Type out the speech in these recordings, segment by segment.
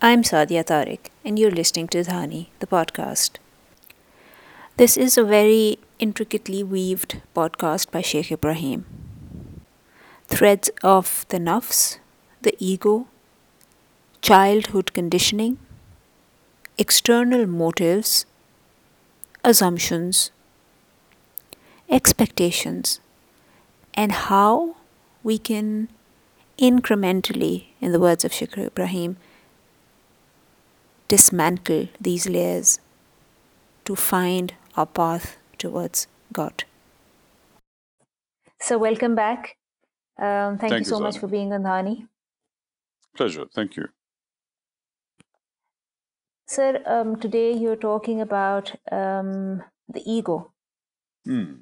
I'm Sadia Tariq, and you're listening to Dhani, the podcast. This is a very intricately weaved podcast by Shaykh Ebrahim. Threads of the nafs, the ego, childhood conditioning, external motives, assumptions, expectations, and how we can incrementally, in the words of Shaykh Ebrahim, dismantle these layers to find our path towards God. So, welcome back. Um, thank, thank, you so much for being on Dhani. Pleasure. Thank you. Sir, um, today you're talking about um, the ego. Mm.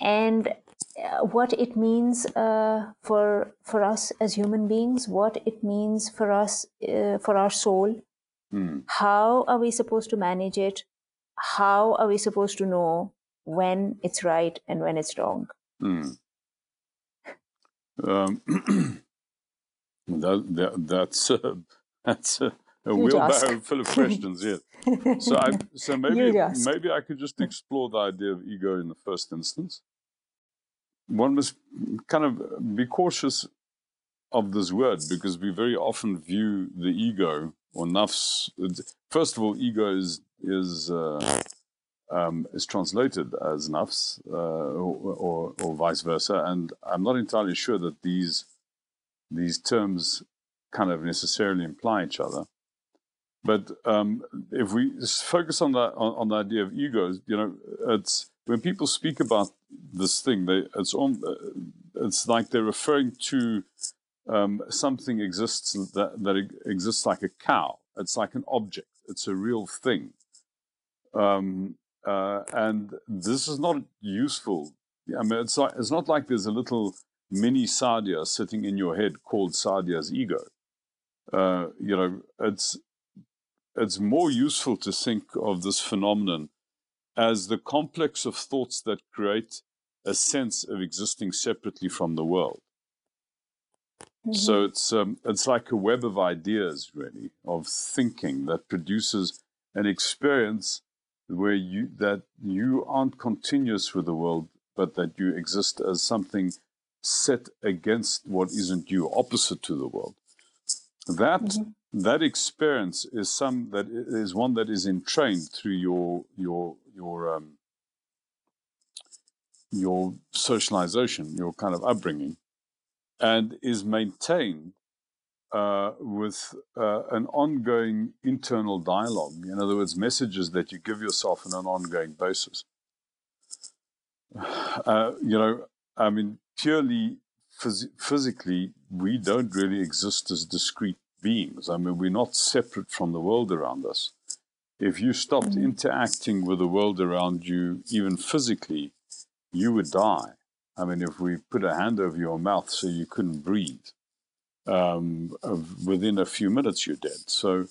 And what it means uh, for for us as human beings, what it means for us uh, for our soul. Mm. How are we supposed to manage it? How are we supposed to know when it's right and when it's wrong? Mm. Um, that, that, that's uh, that's a, a wheelbarrow full of questions. Yes. So I so maybe maybe I could just explore the idea of ego in the first instance one must kind of be cautious of this word because we very often view the ego or nafs. First of all, ego is is uh, um, is translated as nafs uh, or, or, or vice versa, and I'm not entirely sure that these these terms kind of necessarily imply each other. But um, if we focus on that on, on the idea of egos, you know, it's when people speak about this thing, they it's on, uh, it's like they're referring to um, something exists that, that exists like a cow. It's like an object. It's a real thing. Um, uh, and this is not useful. I mean, it's like, it's not like there's a little mini Sadia sitting in your head called Sadia's ego. Uh, you know, it's it's more useful to think of this phenomenon as the complex of thoughts that create a sense of existing separately from the world. Mm-hmm. So it's um, it's like a web of ideas, really, of thinking that produces an experience where you that you aren't continuous with the world, but that you exist as something set against what isn't you, opposite to the world. That mm-hmm. That experience is some that is one that is entrained through your your your um, your socialization, your kind of upbringing, and is maintained uh, with uh, an ongoing internal dialogue. In other words, messages that you give yourself on an ongoing basis. Uh, you know, I mean, purely phys- physically, we don't really exist as discrete beings. I mean, we're not separate from the world around us. If you stopped mm-hmm. interacting with the world around you, even physically, you would die. I mean, if we put a hand over your mouth so you couldn't breathe, um, within a few minutes you're dead. So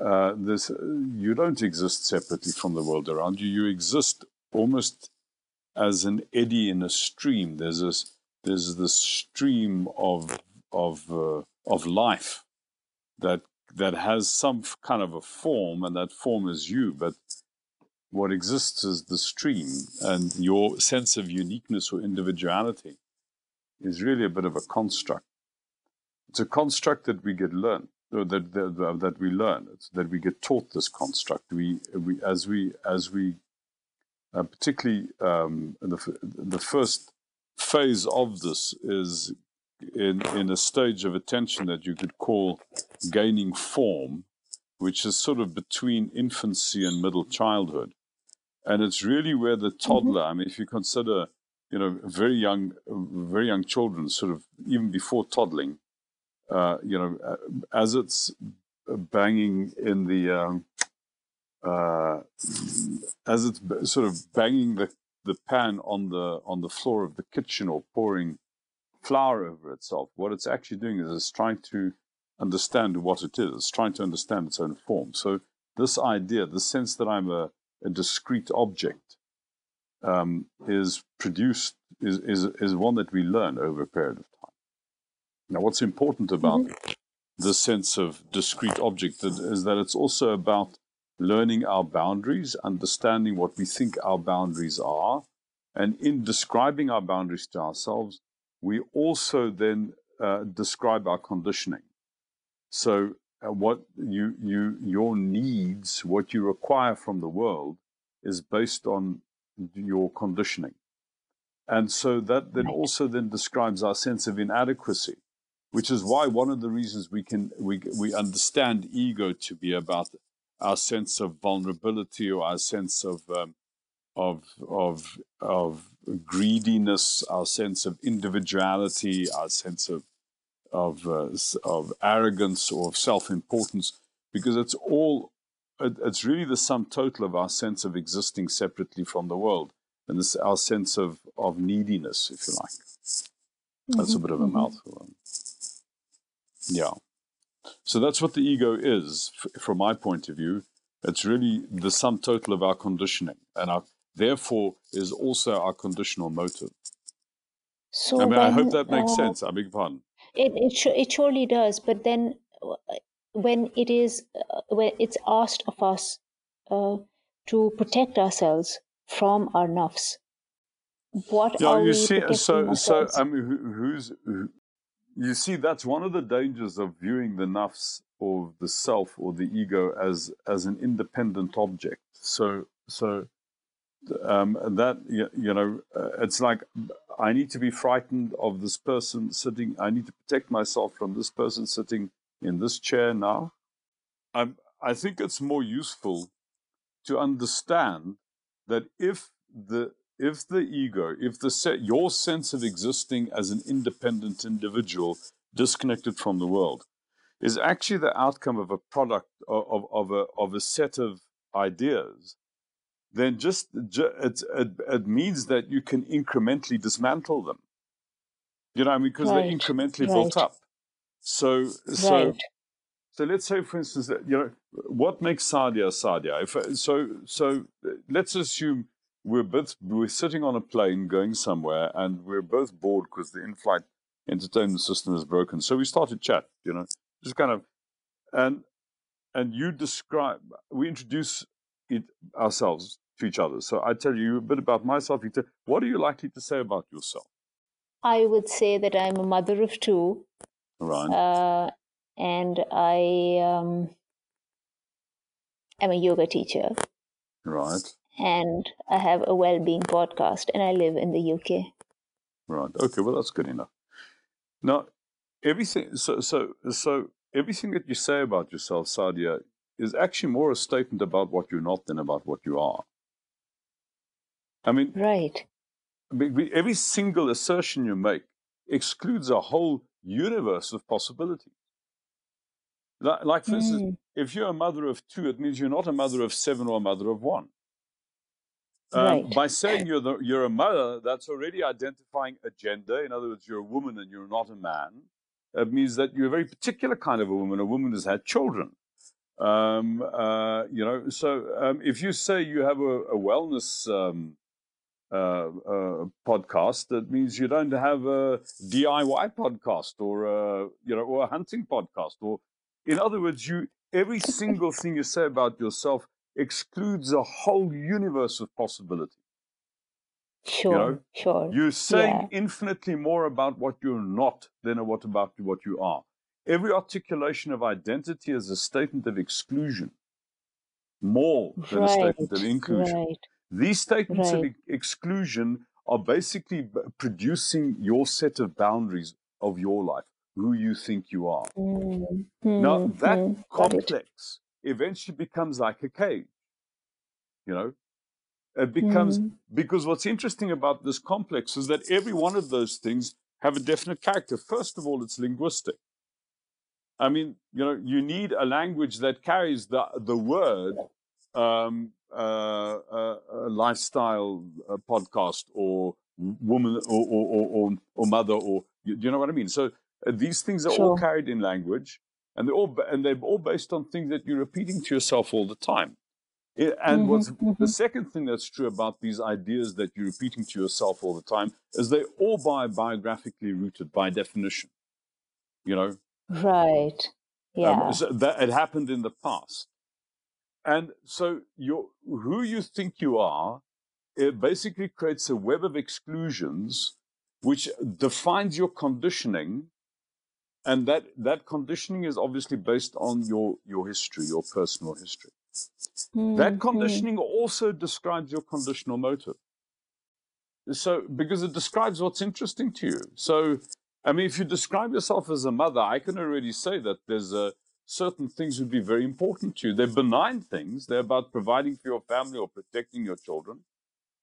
uh, this, you don't exist separately from the world around you. You exist almost as an eddy in a stream. There's this, there's this stream of of uh, of life that that has some kind of a form, and that form is you. But what exists is the stream, and your sense of uniqueness or individuality is really a bit of a construct. It's a construct that we get learned, or that that, that we learn. It's that we get taught this construct. We we as we as we uh, particularly um, the the first phase of this is in, in a stage of attention that you could call gaining form, which is sort of between infancy and middle childhood. And it's really where the mm-hmm. toddler, mm-hmm. I mean, if you consider, you know, very young, very young children, sort of even before toddling, uh, you know, uh, as it's banging in the, um, uh, as it's sort of banging the, the pan on the on the floor of the kitchen or pouring flour over itself. What it's actually doing is it's trying to understand what it is. It's trying to understand its own form. So this idea, the sense that I'm a, a discrete object, um, is produced is, is is one that we learn over a period of time. Now, what's important about mm-hmm. the sense of discrete object is that it's also about learning our boundaries, understanding what we think our boundaries are, and in describing our boundaries to ourselves, we also then uh, describe our conditioning. So, uh, what you you your needs, what you require from the world, is based on your conditioning, and so that then also then describes our sense of inadequacy, which is why one of the reasons we can we we understand ego to be about our sense of vulnerability or our sense of um, of of of greediness, our sense of individuality, our sense of of uh, of arrogance or of self importance, because it's all it, it's really the sum total of our sense of existing separately from the world and this our sense of of neediness, if you like. Mm-hmm. That's a bit of a mm-hmm. mouthful. Yeah. So that's what the ego is, f- from my point of view. It's really the sum total of our conditioning, and our, therefore is also our conditional motive. So I mean, when, I hope that makes uh, sense. I beg pardon. It it, it surely does. But then, uh, when it is uh, when it's asked of us uh, to protect ourselves from our nafs, what yeah, are you we see, so ourselves? so I mean, who, who's who, you see that's one of the dangers of viewing the nafs or the self or the ego as as an independent object. So so um, that you know uh, it's like I need to be frightened of this person sitting. I need to protect myself from this person sitting in this chair now. I'm, I think it's more useful to understand that if the if the ego, if the set, your sense of existing as an independent individual, disconnected from the world, is actually the outcome of a product of, of, of a of a set of ideas then just it, it, it, means that you can incrementally dismantle them. You know, I mean, because right. they're incrementally right. built up. So, so, right. so let's say, for instance, that you know what makes Sadia Sadia. If uh, so, so uh, let's assume we're both we're sitting on a plane going somewhere, and we're both bored because the in-flight entertainment system is broken. So we start to chat. You know, just kind of, and and you describe. We introduce it ourselves to each other. So I tell you a bit about myself. You tell, what are you likely to say about yourself? I would say that I'm a mother of two. Right. Uh, and I um, am a yoga teacher. Right. And I have a well-being podcast, and I live in the UK. Right. Okay. Well, that's good enough. Now, everything. So, so, so everything that you say about yourself, Sadia, is actually more a statement about what you're not than about what you are. I mean, right. Every single assertion you make excludes a whole universe of possibilities. Like, for mm. instance, if you're a mother of two, it means you're not a mother of seven or a mother of one. Um, right. By saying you're, the, you're a mother, that's already identifying a gender. In other words, you're a woman and you're not a man. It means that you're a very particular kind of a woman, a woman who's had children. Um, uh, you know, so um, if you say you have a, a wellness um, uh, uh, podcast, that means you don't have a DIY podcast or a, you know or a hunting podcast. Or in other words, you every single thing you say about yourself excludes a whole universe of possibility. Sure, you know? sure. You're saying yeah. infinitely more about what you're not than what about what you are. Every articulation of identity is a statement of exclusion more than right, a statement of inclusion. Right, These statements right. of exclusion are basically producing your set of boundaries of your life, who you think you are. Mm-hmm. Now, that mm-hmm. complex eventually becomes like a cage. You know, it becomes mm. because what's interesting about this complex is that every one of those things have a definite character. First of all, it's linguistic. I mean, you know, you need a language that carries the the word um, uh, uh, lifestyle uh, podcast or woman or or, or, or mother or you, you, know what I mean. So uh, these things are sure. all carried in language, and they're all and they're all based on things that you're repeating to yourself all the time. It, and mm-hmm, what's mm-hmm. the second thing that's true about these ideas that you're repeating to yourself all the time is they're all bi- biographically rooted by definition. You know, Right. Yeah. Um, so that it happened in the past. And so your who you think you are, it basically creates a web of exclusions which defines your conditioning. And that, that conditioning is obviously based on your, your history, your personal history. That Mm, mm, conditioning also describes your conditional motive. So, because it describes what's interesting to you. So, I mean, if you describe yourself as a mother, I can already say that there's a, certain things would be very important to you. They're benign things. They're about providing for your family or protecting your children.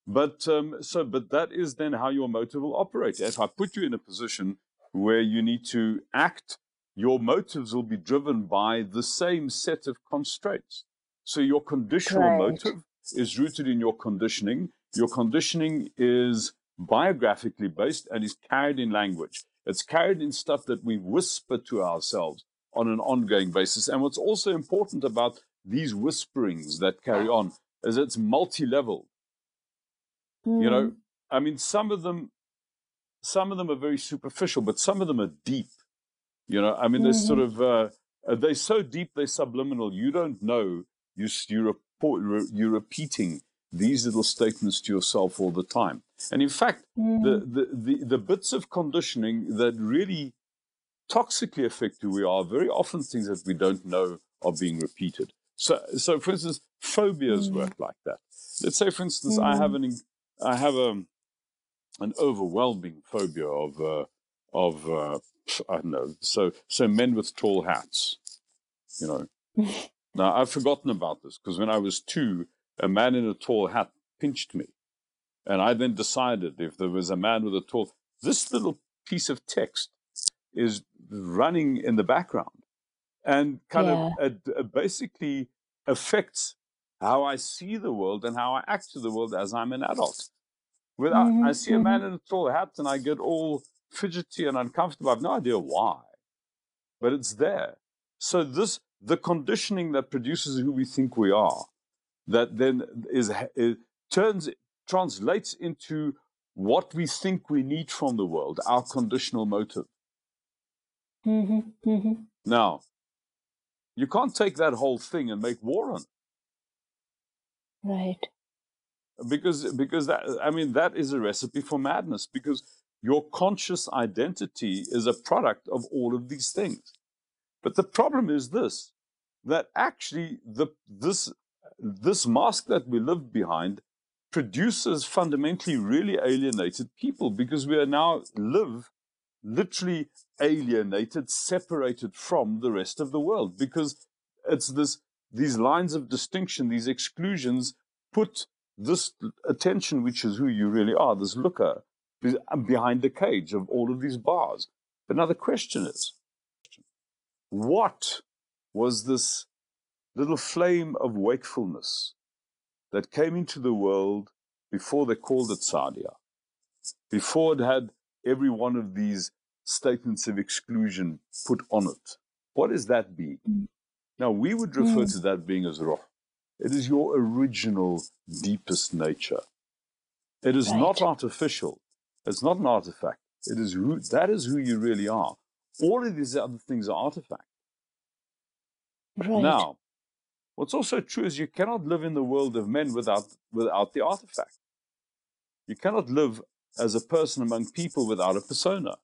But um, so, but that is then how your motive will operate. If I put you in a position where you need to act, your motives will be driven by the same set of constraints. So your conditional right. motive is rooted in your conditioning. Your conditioning is biographically based and is carried in language. It's carried in stuff that we whisper to ourselves on an ongoing basis. And what's also important about these whisperings that carry on is it's multi-level. mm, You know, I mean, some of them, some of them are very superficial, but some of them are deep. You know, I mean, they're sort mm-hmm. of, uh, they're so deep, they're subliminal. You don't know. You, you report, you're repeating these little statements to yourself all the time. And in fact, mm, the, the, the, the bits of conditioning that really toxically affect who we are, very often things that we don't know are being repeated. So, so for instance, phobias mm, work like that. Let's say, for instance, I have mm, an, I have a, an overwhelming phobia of, uh, of, uh, I don't know, so, so men with tall hats, you know. now, I've forgotten about this because when I was two, a man in a tall hat pinched me. And I then decided if there was a man with a tall, this little piece of text is running in the background and kind yeah. of uh, basically affects how I see the world and how I act to the world as I'm an adult. Without, Mm-hmm, I see a man in a tall hat and I get all fidgety and uncomfortable. I have no idea why, but it's there. So this, the conditioning that produces who we think we are, that then is, is turns translates into what we think we need from the world, our conditional motive. Mm-hmm, mm-hmm. Now, you can't take that whole thing and make war on it. Right. Because, because that, I mean, that is a recipe for madness because your conscious identity is a product of all of these things. But the problem is this, that actually the, this, this mask that we live behind produces fundamentally really alienated people because we are now live literally alienated, separated from the rest of the world because it's this, these lines of distinction, these exclusions put this attention, which is who you really are, this looker, um, behind the cage of all of these bars. But now the question is, what was this little flame of wakefulness that came into the world before they called it Sadia, before it had every one of these statements of exclusion put on it. What is that being? Now, we would refer Mm. to that being as Roh. It is your original, deepest nature. It is not artificial. It's not an artifact. It is who, that is who you really are. All of these other things are artifacts. Right. Now, what's also true is you cannot live in the world of men without, without the artifact. You cannot live as a person among people without a persona.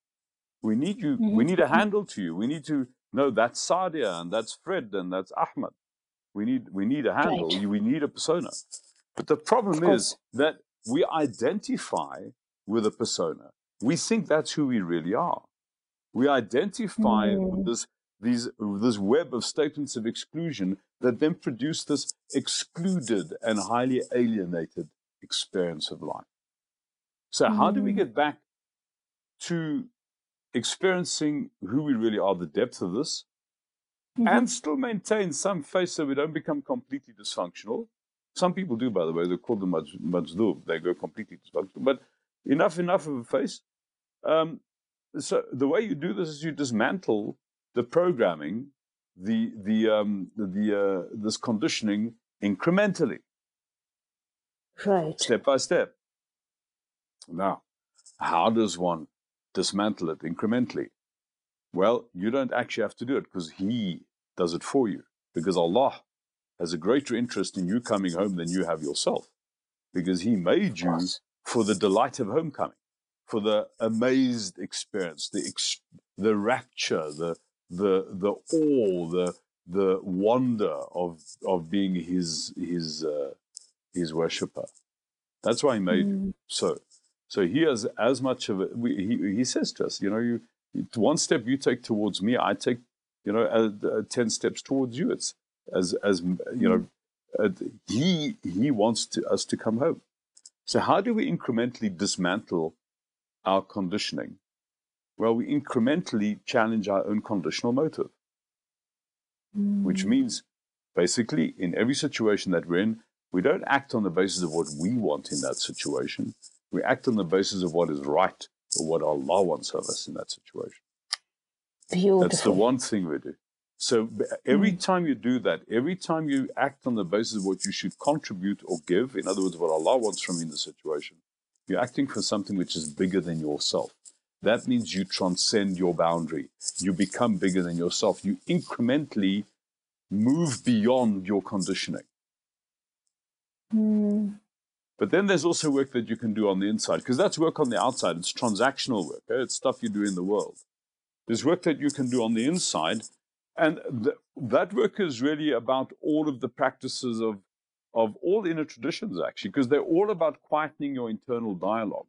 We need you, we Mhm. need a handle to you. We need to know that's Sadia and that's Fred and that's Ahmed. We need, we need a handle. Right. We need a persona. But the problem is that we identify with a persona. We think that's who we really are. We identify with Mm. this, these, this web of statements of exclusion that then produce this excluded and highly alienated experience of life. So, how do we Mm. get back to experiencing who we really are, the depth of this, Mhm. and still maintain some faith so we don't become completely dysfunctional? Some people do, by the way, they call them maj- majdub, they go completely dysfunctional. But enough, enough of a face. Um, so the way you do this is you dismantle the programming, the the um, the, the uh, this conditioning incrementally, Right. step by step. Now, how does one dismantle it incrementally? Well, you don't actually have to do it because he does it for you because Allah has a greater interest in you coming home than you have yourself because He made you for the delight of homecoming, for the amazed experience, the, ex- the rapture, the, the, the awe, the, the wonder of, of being His, his, uh, his worshipper. That's why He made mm. you. So, so He has as much of it. We, he, he says to us, you know, you, one step you take towards me, I take, you know, uh, uh, 10 steps towards you. It's, as as you know, uh, he he wants to, us to come home. So how do we incrementally dismantle our conditioning? Well, we incrementally challenge our own conditional motive, mm. which means basically in every situation that we're in, we don't act on the basis of what we want in that situation. We act on the basis of what is right or what Allah wants of us in that situation. Beautiful. That's the one thing we do. So every mm. time you do that, every time you act on the basis of what you should contribute or give, in other words, what Allah wants from you in the situation, you're acting for something which is bigger than yourself. That means you transcend your boundary. You become bigger than yourself. You incrementally move beyond your conditioning. Mm. But then there's also work that you can do on the inside, because that's work on the outside. It's transactional work. Eh? It's stuff you do in the world. There's work that you can do on the inside and th- that work is really about all of the practices of, of all inner traditions, actually, because they're all about quietening your internal dialogue.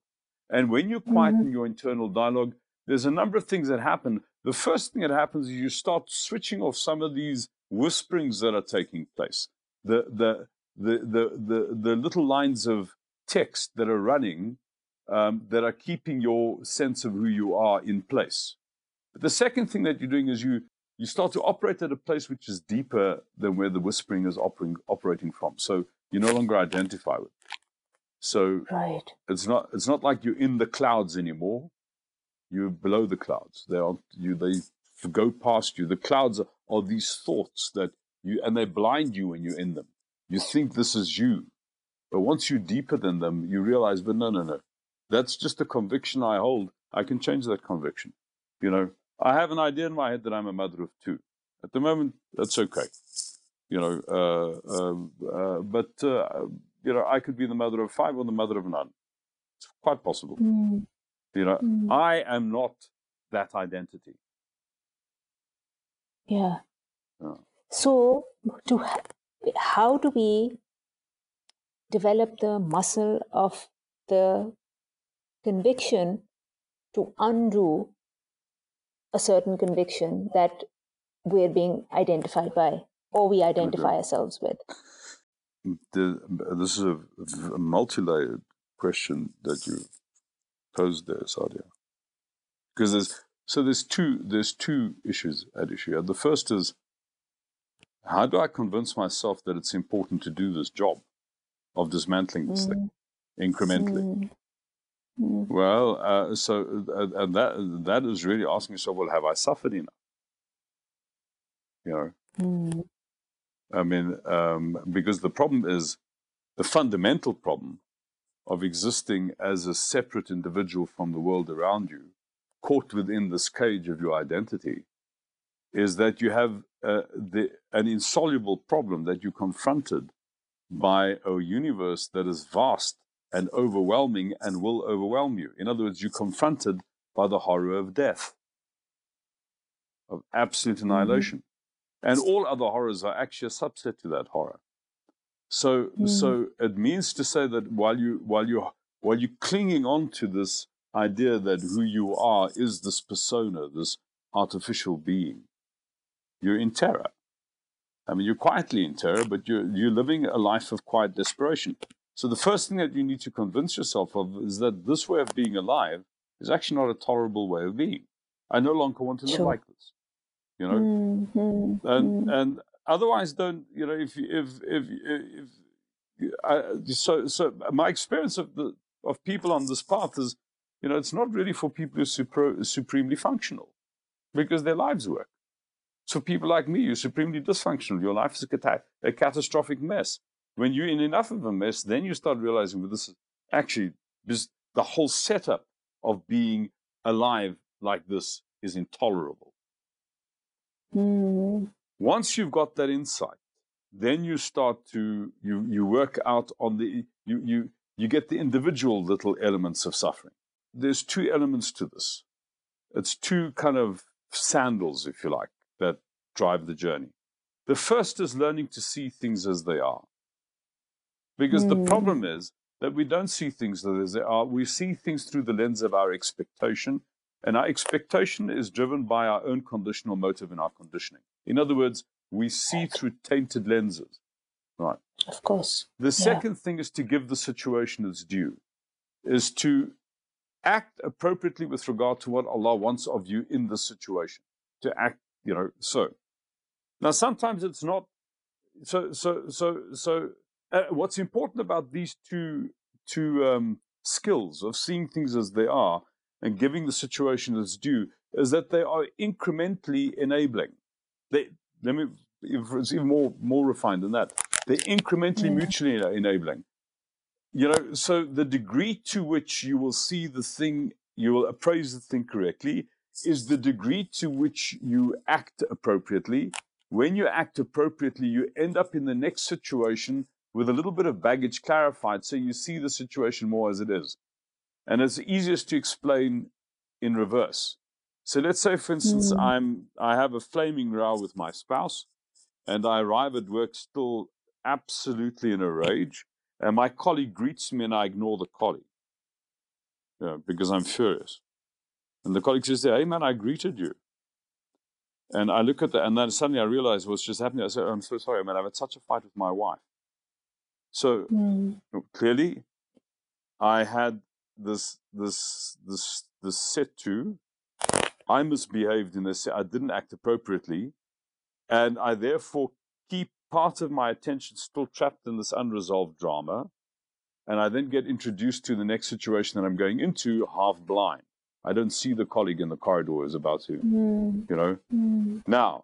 And when you quieten mm-hmm. your internal dialogue, there's a number of things that happen. The first thing that happens is you start switching off some of these whisperings that are taking place. The, the, the, the, the, the little lines of text that are running um, that are keeping your sense of who you are in place. But the second thing that you're doing is you you start to operate at a place which is deeper than where the whispering is operating, operating from. So you no longer identify with. It. So right. it's not it's not like you're in the clouds anymore. You're below the clouds. They are you they go past you. The clouds are, are these thoughts that you and they blind you when you're in them. You think this is you. But once you're deeper than them, you realize, but no, no, no. That's just a conviction I hold. I can change that conviction. You know, I have an idea in my head that I'm a mother of two. At the moment, that's okay. You know, uh, um, uh, but uh, you know, I could be the mother of five or the mother of none. It's quite possible. Mm. You know, mm. I am not that identity. Yeah. yeah. So, to how do we develop the muscle of the conviction to undo a certain conviction that we're being identified by or we identify ourselves with? The, this is a, a multi-layered question that you posed there, Sadia. Because there's so there's two there's two issues at issue. The first is how do I convince myself that it's important to do this job of dismantling this mm. thing incrementally? Mm. Mm. Well, uh, so uh, and that that is really asking yourself, well, have I suffered enough? You know, mm. I mean, um, because the problem is the fundamental problem of existing as a separate individual from the world around you, caught within this cage of your identity, is that you have uh, the, an insoluble problem that you're confronted by a universe that is vast and overwhelming and will overwhelm you. In other words, you're confronted by the horror of death, of absolute mm-hmm. annihilation. And all other horrors are actually a subset to that horror. So, mm. so it means to say that while you while you while you're clinging on to this idea that who you are is this persona, this artificial being, you're in terror. I mean, you're quietly in terror, but you're you're living a life of quiet desperation. So the first thing that you need to convince yourself of is that this way of being alive is actually not a tolerable way of being. I no longer want to live sure. like this. You know, mm-hmm. and mm. and otherwise, don't you know if if if if, if I, so so my experience of the of people on this path is, you know, it's not really for people who are super, supremely functional, because their lives work. So people like me, you're supremely dysfunctional. Your life is a, cat- a catastrophic mess. When you're in enough of a mess, then you start realizing well, this is actually this, the whole setup of being alive like this is intolerable. Mm. Once you've got that insight, then you start to you you work out on the you you you get the individual little elements of suffering. There's two elements to this. It's two kind of sandals, if you like, that drive the journey. The first is learning to see things as they are. Because mm. the problem is that we don't see things as they are. We see things through the lens of our expectation. And our expectation is driven by our own conditional motive and our conditioning. In other words, we see through tainted lenses. Right. Of course. The yeah. second thing is to give the situation its due, is to act appropriately with regard to what Allah wants of you in this situation. To act, you know, so. Now, sometimes it's not. So, so, so, so. Uh, what's important about these two two um, skills of seeing things as they are and giving the situation its due is that they are incrementally enabling. They let me it's even more more refined than that. They're incrementally yeah. mutually enabling. You know, so the degree to which you will see the thing, you will appraise the thing correctly, is the degree to which you act appropriately. When you act appropriately, you end up in the next situation with a little bit of baggage clarified, so you see the situation more as it is. And it's easiest to explain in reverse. So let's say, for instance, mm. I'm I have a flaming row with my spouse, and I arrive at work still absolutely in a rage, and my colleague greets me, and I ignore the colleague yeah, because I'm furious. And the colleague says, "Hey, man, I greeted you." And I look at that, and then suddenly I realize what's just happening. I say, "I'm so sorry, man. I've had such a fight with my wife." So mm. clearly, I had this this this this set to. I misbehaved in this. I didn't act appropriately, and I therefore keep part of my attention still trapped in this unresolved drama. And I then get introduced to the next situation that I'm going into half blind. I don't see the colleague in the corridor is about to, mm. you know. Mm. Now,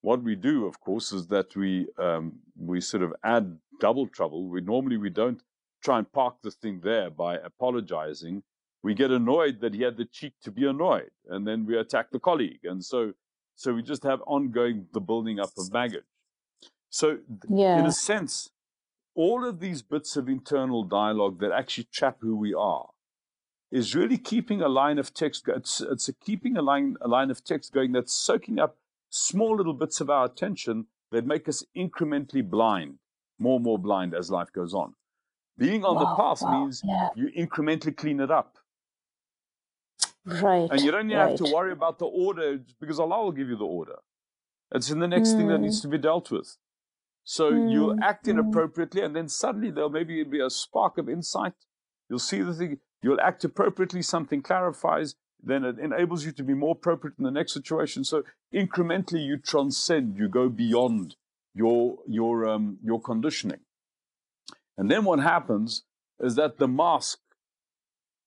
what we do, of course, is that we um, we sort of add double trouble. We normally we don't try and park the thing there by apologizing. We get annoyed that he had the cheek to be annoyed, and then we attack the colleague, and so so we just have ongoing the building up of baggage. So yeah. in a sense, all of these bits of internal dialogue that actually trap who we are is really keeping a line of text. It's, it's a keeping a line a line of text going that's soaking up small little bits of our attention that make us incrementally blind more and more blind as life goes on. Being on wow, the path wow, means yeah. you incrementally clean it up. Right. And you don't right. have to worry about the order because Allah will give you the order. It's in the next mm. thing that needs hmm. to be dealt with. So mm. you'll act mm. inappropriately, and then suddenly there'll maybe be a spark of insight. You'll see the thing, you'll act appropriately, something clarifies, then it enables you to be more appropriate in the next situation. So incrementally you transcend, you go beyond your your um, your conditioning. And then what happens is that the mask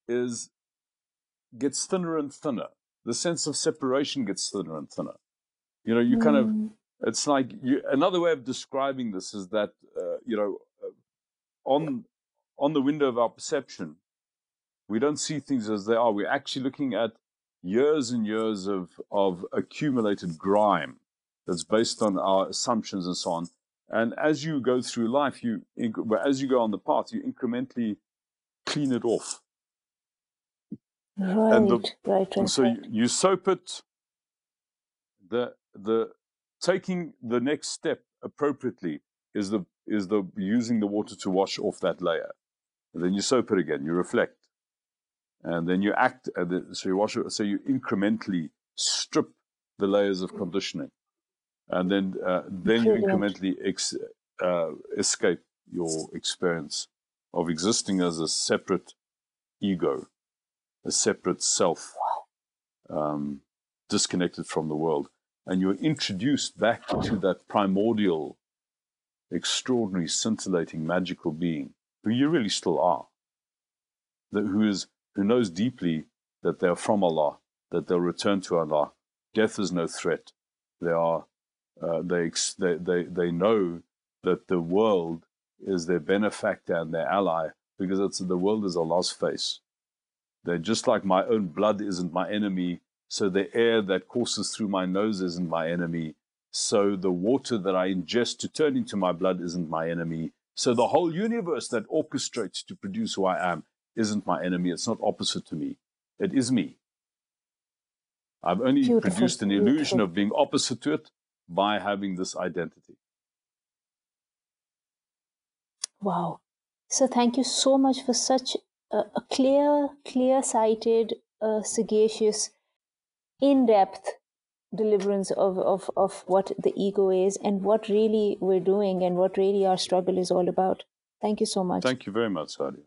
is gets thinner and thinner. The sense of separation gets thinner and thinner. You know, you mm. kind of mm. it's like you, another way of describing this is that uh, you know uh, on on the window of our perception, we don't see things as they are. We're actually looking at years and years of of accumulated grime that's based on our assumptions and so on. And as you go through life, you as you go on the path, you incrementally clean it off. Right, and the, right, so you, you soap it. The the taking the next step appropriately is the is the using the water to wash off that layer. And then you soap it again. You reflect, and then you act. so you wash it. So you incrementally strip the layers of conditioning and then uh, then you incrementally ex- uh, escape your experience of existing as a separate ego, a separate self, um, disconnected from the world, and you're introduced back to that primordial, extraordinary, scintillating, magical being who you really still are, that who is who knows deeply that they are from Allah, that they'll return to Allah. Death is no threat. They are uh, they, they, they, they know that the world is their benefactor and their ally because it's, the world is Allah's face. They're just like my own blood isn't my enemy, so the air that courses through my nose isn't my enemy. So the water that I ingest to turn into my blood isn't my enemy. So the whole universe that orchestrates to produce who I am isn't my enemy. It's not opposite to me. It is me. I've only Beautiful, produced an illusion beautiful. of being opposite to it by having this identity. Wow. So thank you so much for such a, a clear, clear-sighted, uh, sagacious, in-depth deliverance of, of, of what the ego is and what really we're doing and what really our struggle is all about. Thank you so much. Thank you very much, Sadia.